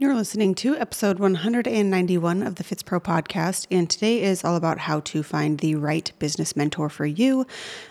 You're listening to episode 191 of the FitzPro podcast, and today is all about how to find the right business mentor for you.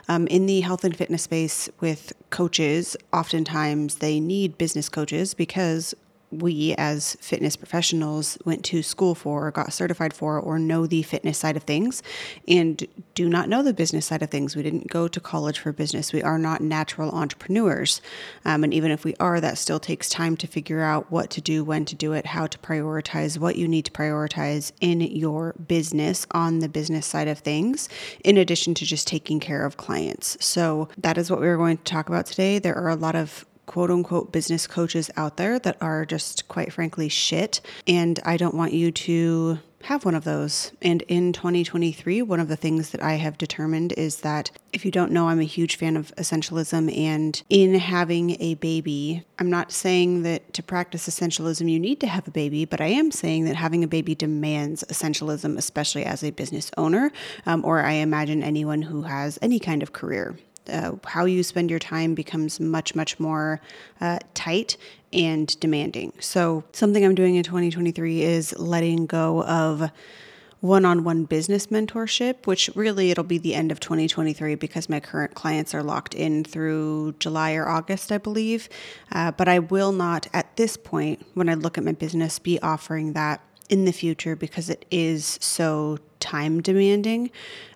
Um, in the health and fitness space with coaches, oftentimes they need business coaches because we as fitness professionals went to school for or got certified for or know the fitness side of things and do not know the business side of things. We didn't go to college for business. We are not natural entrepreneurs. Um, and even if we are, that still takes time to figure out what to do, when to do it, how to prioritize, what you need to prioritize in your business on the business side of things, in addition to just taking care of clients. So that is what we're going to talk about today. There are a lot of quote unquote business coaches out there that are just quite frankly shit. And I don't want you to have one of those. And in 2023, one of the things that I have determined is that if you don't know, I'm a huge fan of essentialism. And in having a baby, I'm not saying that to practice essentialism, you need to have a baby, but I am saying that having a baby demands essentialism, especially as a business owner, um, or I imagine anyone who has any kind of career uh, how you spend your time becomes much, much more uh, tight and demanding. So, something I'm doing in 2023 is letting go of one on one business mentorship, which really it'll be the end of 2023 because my current clients are locked in through July or August, I believe. Uh, but I will not, at this point, when I look at my business, be offering that in the future because it is so time demanding.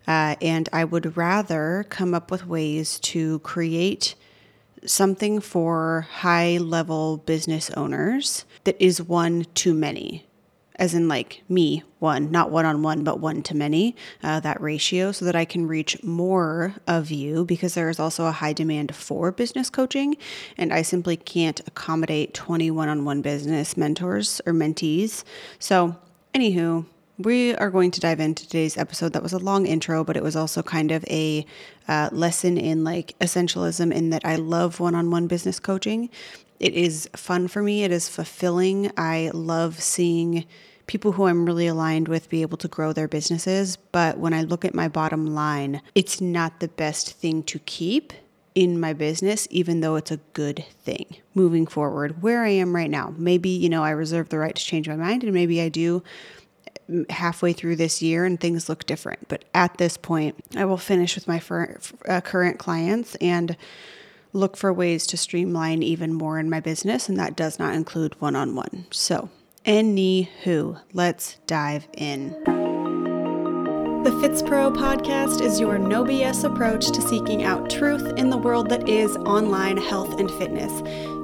Uh, and I would rather come up with ways to create something for high level business owners that is one to many as in like me, one, not one on one, but one to many, uh, that ratio, so that I can reach more of you because there is also a high demand for business coaching. And I simply can't accommodate 20 one on one business mentors or mentees. So, anywho, we are going to dive into today's episode. That was a long intro, but it was also kind of a uh, lesson in like essentialism in that I love one on one business coaching. It is fun for me, it is fulfilling. I love seeing people who I'm really aligned with be able to grow their businesses. But when I look at my bottom line, it's not the best thing to keep in my business, even though it's a good thing moving forward. Where I am right now, maybe, you know, I reserve the right to change my mind, and maybe I do halfway through this year and things look different. But at this point, I will finish with my fir- uh, current clients and look for ways to streamline even more in my business, and that does not include one on one. So, anywho, let's dive in. The FitzPro podcast is your no BS approach to seeking out truth in the world that is online health and fitness.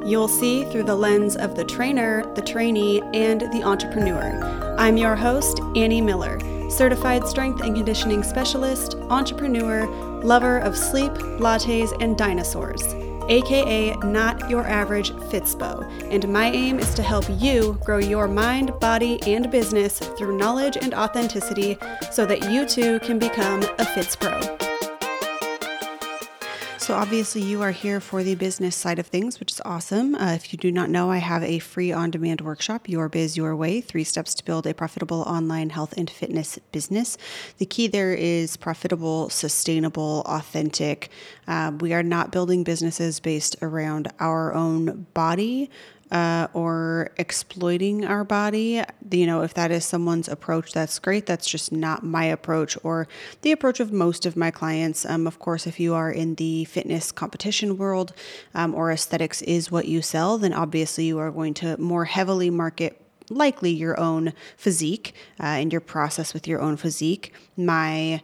You'll see through the lens of the trainer, the trainee, and the entrepreneur. I'm your host, Annie Miller, certified strength and conditioning specialist, entrepreneur, lover of sleep, lattes, and dinosaurs aka Not Your Average Fitspo, and my aim is to help you grow your mind, body, and business through knowledge and authenticity so that you too can become a Fitspro. So, obviously, you are here for the business side of things, which is awesome. Uh, if you do not know, I have a free on demand workshop, Your Biz Your Way Three Steps to Build a Profitable Online Health and Fitness Business. The key there is profitable, sustainable, authentic. Uh, we are not building businesses based around our own body uh, or exploiting our body. You know, if that is someone's approach, that's great. That's just not my approach or the approach of most of my clients. Um, of course, if you are in the fitness competition world um, or aesthetics is what you sell, then obviously you are going to more heavily market likely your own physique uh, and your process with your own physique. My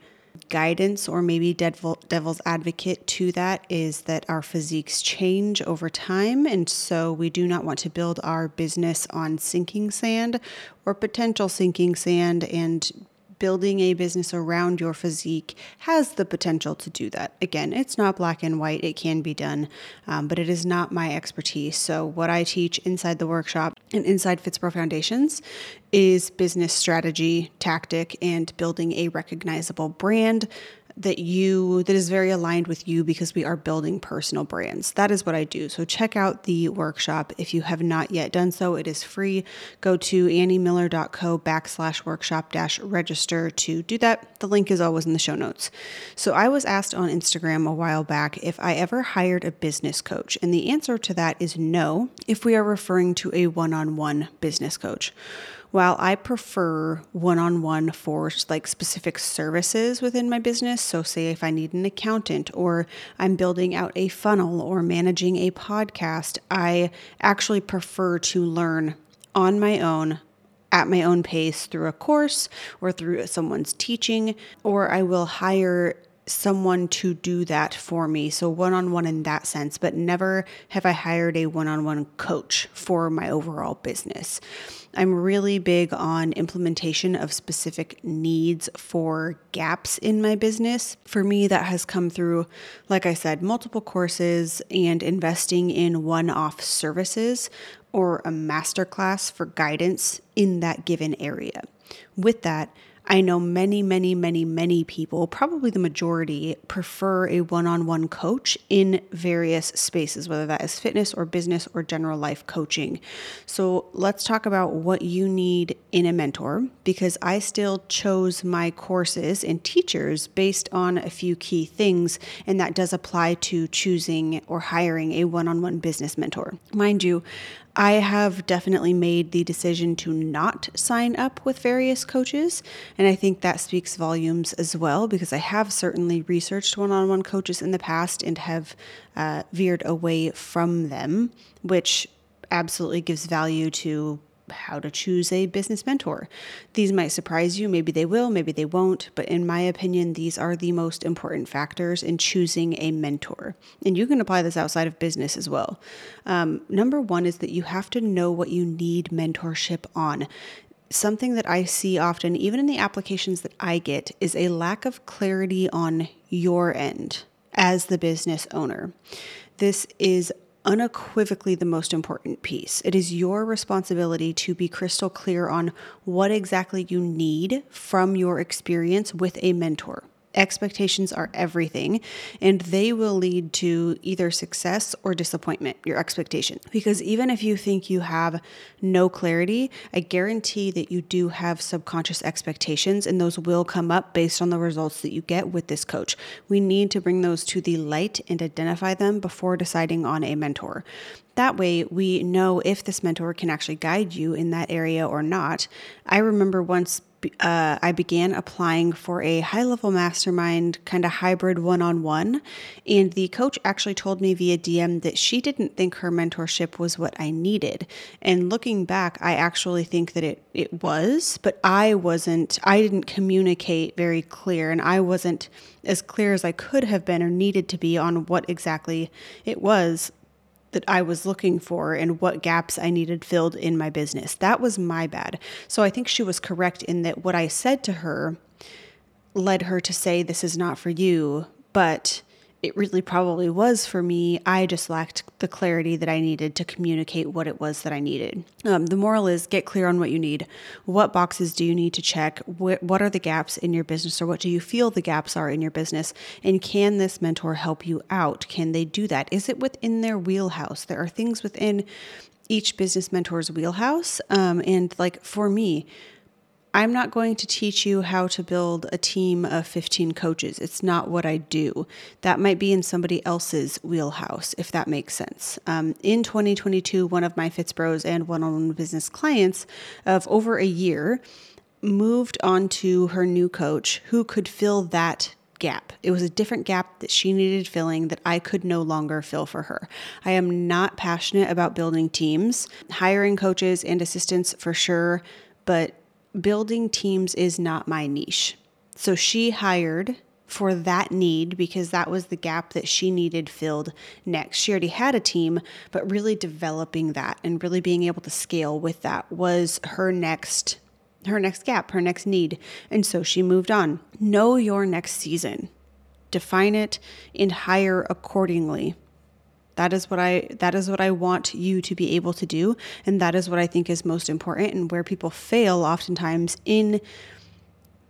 guidance or maybe devil, devil's advocate to that is that our physiques change over time. And so we do not want to build our business on sinking sand or potential sinking sand and building a business around your physique has the potential to do that. Again, it's not black and white, it can be done, um, but it is not my expertise. So, what I teach inside the workshop and inside FitzPro Foundations is business strategy, tactic, and building a recognizable brand that you that is very aligned with you because we are building personal brands. That is what I do. So check out the workshop if you have not yet done so. It is free. Go to anniemiller.co backslash workshop dash register to do that. The link is always in the show notes. So I was asked on Instagram a while back if I ever hired a business coach, and the answer to that is no. If we are referring to a one-on-one business coach. While I prefer one on one for like specific services within my business, so say if I need an accountant or I'm building out a funnel or managing a podcast, I actually prefer to learn on my own at my own pace through a course or through someone's teaching, or I will hire someone to do that for me. So one on one in that sense, but never have I hired a one on one coach for my overall business. I'm really big on implementation of specific needs for gaps in my business. For me, that has come through, like I said, multiple courses and investing in one off services or a masterclass for guidance in that given area. With that, I know many, many, many, many people, probably the majority, prefer a one on one coach in various spaces, whether that is fitness or business or general life coaching. So let's talk about what you need in a mentor because I still chose my courses and teachers based on a few key things, and that does apply to choosing or hiring a one on one business mentor. Mind you, I have definitely made the decision to not sign up with various coaches. And I think that speaks volumes as well because I have certainly researched one on one coaches in the past and have uh, veered away from them, which absolutely gives value to how to choose a business mentor. These might surprise you, maybe they will, maybe they won't, but in my opinion, these are the most important factors in choosing a mentor. And you can apply this outside of business as well. Um, number one is that you have to know what you need mentorship on. Something that I see often, even in the applications that I get, is a lack of clarity on your end as the business owner. This is unequivocally the most important piece. It is your responsibility to be crystal clear on what exactly you need from your experience with a mentor. Expectations are everything, and they will lead to either success or disappointment, your expectation. Because even if you think you have no clarity, I guarantee that you do have subconscious expectations, and those will come up based on the results that you get with this coach. We need to bring those to the light and identify them before deciding on a mentor. That way, we know if this mentor can actually guide you in that area or not. I remember once uh, I began applying for a high level mastermind kind of hybrid one on one. And the coach actually told me via DM that she didn't think her mentorship was what I needed. And looking back, I actually think that it, it was, but I wasn't, I didn't communicate very clear and I wasn't as clear as I could have been or needed to be on what exactly it was that I was looking for and what gaps I needed filled in my business. That was my bad. So I think she was correct in that what I said to her led her to say, This is not for you. But it really probably was for me. I just lacked the clarity that I needed to communicate what it was that I needed. Um, the moral is get clear on what you need. What boxes do you need to check? What, what are the gaps in your business, or what do you feel the gaps are in your business? And can this mentor help you out? Can they do that? Is it within their wheelhouse? There are things within each business mentor's wheelhouse. Um, and like for me, I'm not going to teach you how to build a team of 15 coaches. It's not what I do. That might be in somebody else's wheelhouse, if that makes sense. Um, in 2022, one of my FitzPros and one on one business clients of over a year moved on to her new coach who could fill that gap. It was a different gap that she needed filling that I could no longer fill for her. I am not passionate about building teams, hiring coaches and assistants for sure, but building teams is not my niche. So she hired for that need because that was the gap that she needed filled next. She already had a team, but really developing that and really being able to scale with that was her next her next gap, her next need. And so she moved on. Know your next season. Define it and hire accordingly. That is what I that is what I want you to be able to do and that is what I think is most important and where people fail oftentimes in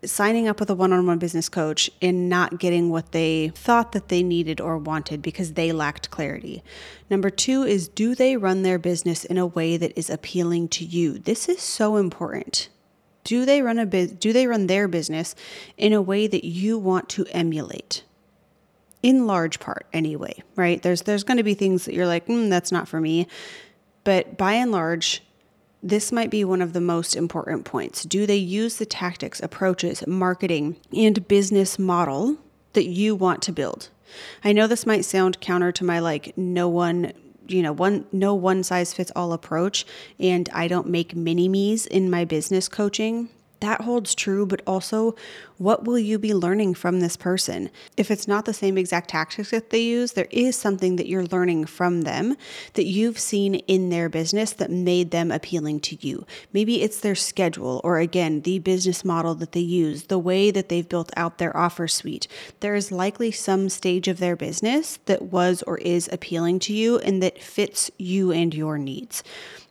signing up with a one on one business coach and not getting what they thought that they needed or wanted because they lacked clarity. Number two is do they run their business in a way that is appealing to you? This is so important. Do they run a biz- do they run their business in a way that you want to emulate? In large part anyway, right? There's there's going to be things that you're like, mm, that's not for me. But by and large, this might be one of the most important points. Do they use the tactics, approaches, marketing, and business model that you want to build? I know this might sound counter to my like no one you know one no one size fits all approach and I don't make mini me's in my business coaching that holds true, but also what will you be learning from this person? If it's not the same exact tactics that they use, there is something that you're learning from them that you've seen in their business that made them appealing to you. Maybe it's their schedule, or again, the business model that they use, the way that they've built out their offer suite. There is likely some stage of their business that was or is appealing to you and that fits you and your needs.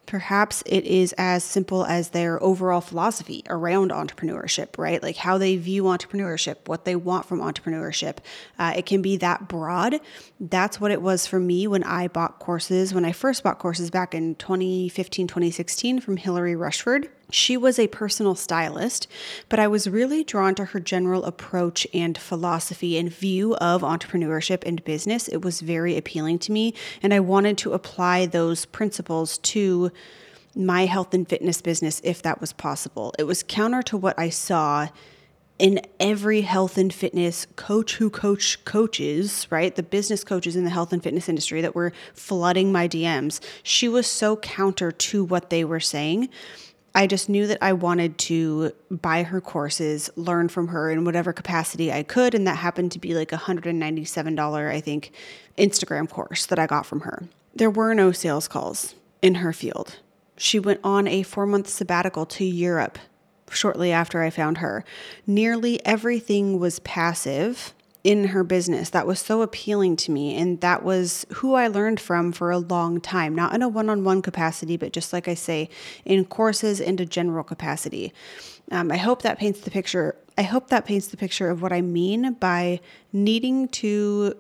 Perhaps it is as simple as their overall philosophy around entrepreneurship, right? Like how they view entrepreneurship, what they want from entrepreneurship. Uh, it can be that broad. That's what it was for me when I bought courses, when I first bought courses back in 2015, 2016 from Hillary Rushford. She was a personal stylist, but I was really drawn to her general approach and philosophy and view of entrepreneurship and business. It was very appealing to me, and I wanted to apply those principles to my health and fitness business if that was possible. It was counter to what I saw in every health and fitness coach who coach coaches, right? The business coaches in the health and fitness industry that were flooding my DMs. She was so counter to what they were saying I just knew that I wanted to buy her courses, learn from her in whatever capacity I could. And that happened to be like a $197, I think, Instagram course that I got from her. There were no sales calls in her field. She went on a four month sabbatical to Europe shortly after I found her. Nearly everything was passive in her business that was so appealing to me. And that was who I learned from for a long time, not in a one on one capacity, but just like I say, in courses and a general capacity. Um, I hope that paints the picture. I hope that paints the picture of what I mean by needing to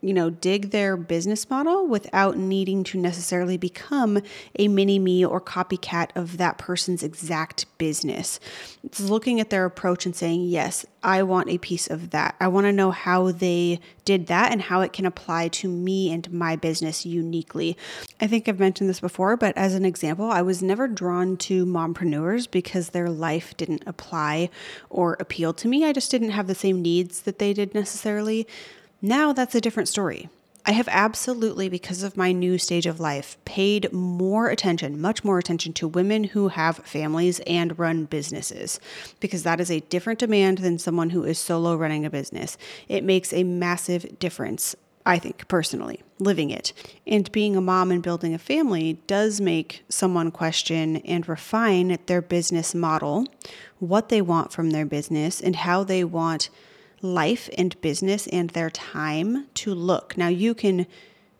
you know, dig their business model without needing to necessarily become a mini me or copycat of that person's exact business. It's looking at their approach and saying, yes, I want a piece of that. I want to know how they did that and how it can apply to me and my business uniquely. I think I've mentioned this before, but as an example, I was never drawn to mompreneurs because their life didn't apply or appeal to me. I just didn't have the same needs that they did necessarily. Now that's a different story. I have absolutely, because of my new stage of life, paid more attention, much more attention to women who have families and run businesses, because that is a different demand than someone who is solo running a business. It makes a massive difference, I think, personally, living it. And being a mom and building a family does make someone question and refine their business model, what they want from their business, and how they want life and business and their time to look. Now you can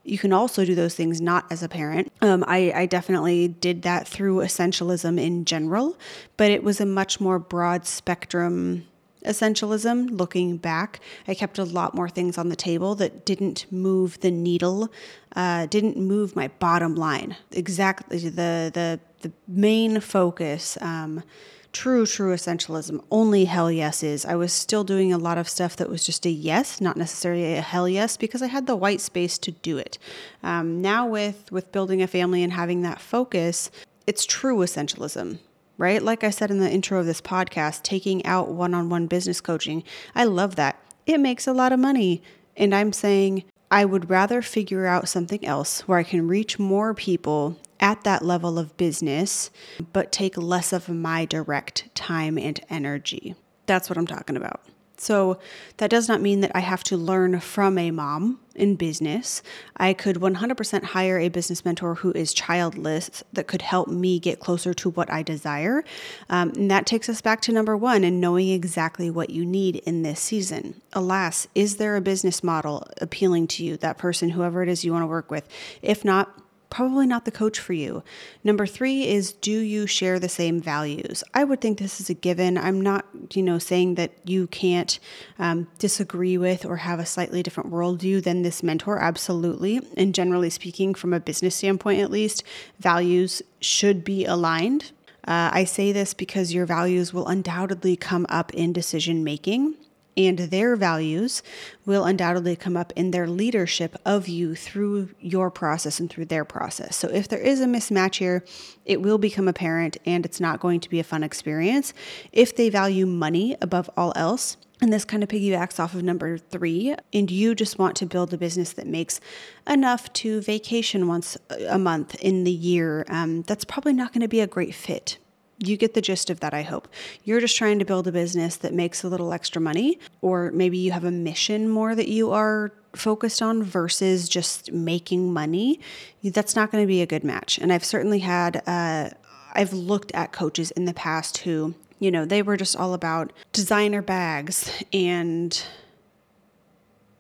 you can also do those things not as a parent. Um, I, I definitely did that through essentialism in general, but it was a much more broad spectrum essentialism looking back i kept a lot more things on the table that didn't move the needle uh, didn't move my bottom line exactly the the the main focus um, true, true essentialism, only hell yes is. I was still doing a lot of stuff that was just a yes, not necessarily a hell yes, because I had the white space to do it. Um, now with with building a family and having that focus, it's true essentialism. Right? Like I said in the intro of this podcast, taking out one on one business coaching, I love that. It makes a lot of money. And I'm saying, I would rather figure out something else where I can reach more people at that level of business, but take less of my direct time and energy. That's what I'm talking about. So that does not mean that I have to learn from a mom in business. I could 100% hire a business mentor who is childless that could help me get closer to what I desire. Um, and that takes us back to number one and knowing exactly what you need in this season. Alas, is there a business model appealing to you, that person, whoever it is you want to work with? If not, probably not the coach for you. Number three is do you share the same values? I would think this is a given. I'm not, you know, saying that you can't um, disagree with or have a slightly different worldview than this mentor. Absolutely. And generally speaking, from a business standpoint at least, values should be aligned. Uh, I say this because your values will undoubtedly come up in decision making and their values will undoubtedly come up in their leadership of you through your process and through their process. So if there is a mismatch here, it will become apparent and it's not going to be a fun experience. If they value money above all else, and this kind of piggybacks off of number three, and you just want to build a business that makes enough to vacation once a month in the year, um, that's probably not going to be a great fit you get the gist of that, I hope. You're just trying to build a business that makes a little extra money, or maybe you have a mission more that you are focused on versus just making money. That's not going to be a good match. And I've certainly had, uh, I've looked at coaches in the past who, you know, they were just all about designer bags and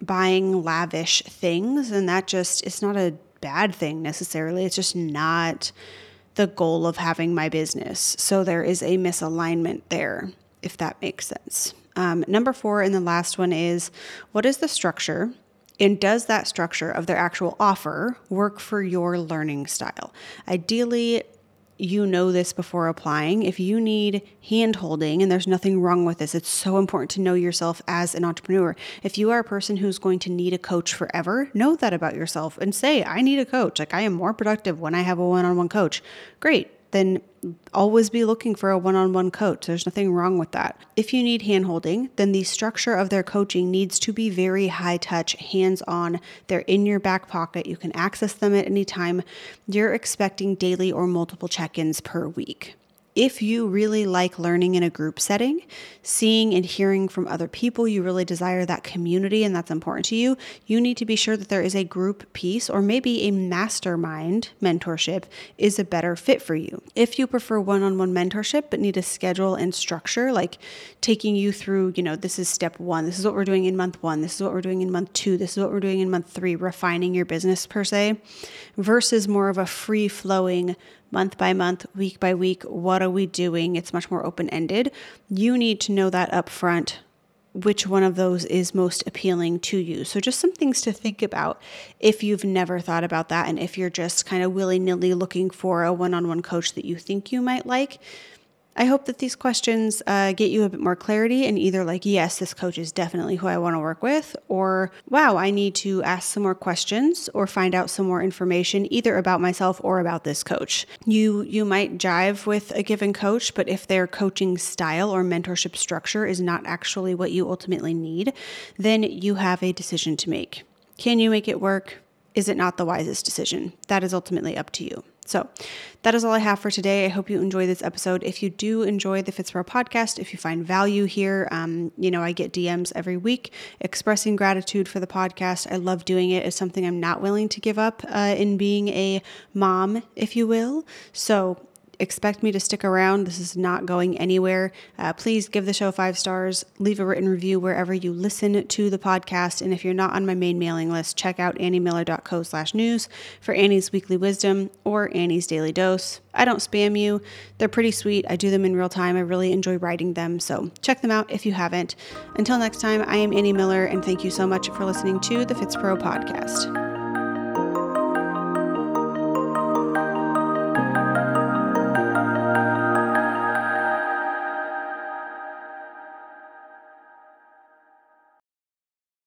buying lavish things. And that just, it's not a bad thing necessarily. It's just not the goal of having my business. So there is a misalignment there, if that makes sense. Um, number four, and the last one is what is the structure? And does that structure of their actual offer work for your learning style? Ideally, you know this before applying. If you need hand holding, and there's nothing wrong with this, it's so important to know yourself as an entrepreneur. If you are a person who's going to need a coach forever, know that about yourself and say, I need a coach. Like I am more productive when I have a one on one coach. Great then always be looking for a one on one coach. There's nothing wrong with that. If you need hand holding, then the structure of their coaching needs to be very high touch, hands on. They're in your back pocket. You can access them at any time. You're expecting daily or multiple check ins per week if you really like learning in a group setting, seeing and hearing from other people, you really desire that community and that's important to you, you need to be sure that there is a group piece or maybe a mastermind mentorship is a better fit for you. If you prefer one on one mentorship but need a schedule and structure, like taking you through, you know, this is step one, this is what we're doing in month one, this is what we're doing in month two, this is what we're doing in month three, refining your business per se, versus more of a free flowing month by month, week by week. What are we doing? It's much more open ended. You need to know that up front which one of those is most appealing to you. So, just some things to think about if you've never thought about that, and if you're just kind of willy nilly looking for a one on one coach that you think you might like. I hope that these questions uh, get you a bit more clarity and either like, yes, this coach is definitely who I want to work with, or wow, I need to ask some more questions or find out some more information either about myself or about this coach. You you might jive with a given coach, but if their coaching style or mentorship structure is not actually what you ultimately need, then you have a decision to make. Can you make it work? Is it not the wisest decision? That is ultimately up to you. So that is all I have for today. I hope you enjoy this episode. If you do enjoy the FitzPro podcast, if you find value here, um, you know, I get DMs every week expressing gratitude for the podcast. I love doing it. It's something I'm not willing to give up uh, in being a mom, if you will. So expect me to stick around. This is not going anywhere. Uh, please give the show five stars, leave a written review wherever you listen to the podcast. And if you're not on my main mailing list, check out anniemiller.co slash news for Annie's weekly wisdom or Annie's daily dose. I don't spam you. They're pretty sweet. I do them in real time. I really enjoy writing them. So check them out if you haven't. Until next time, I am Annie Miller, and thank you so much for listening to the Fitspro podcast.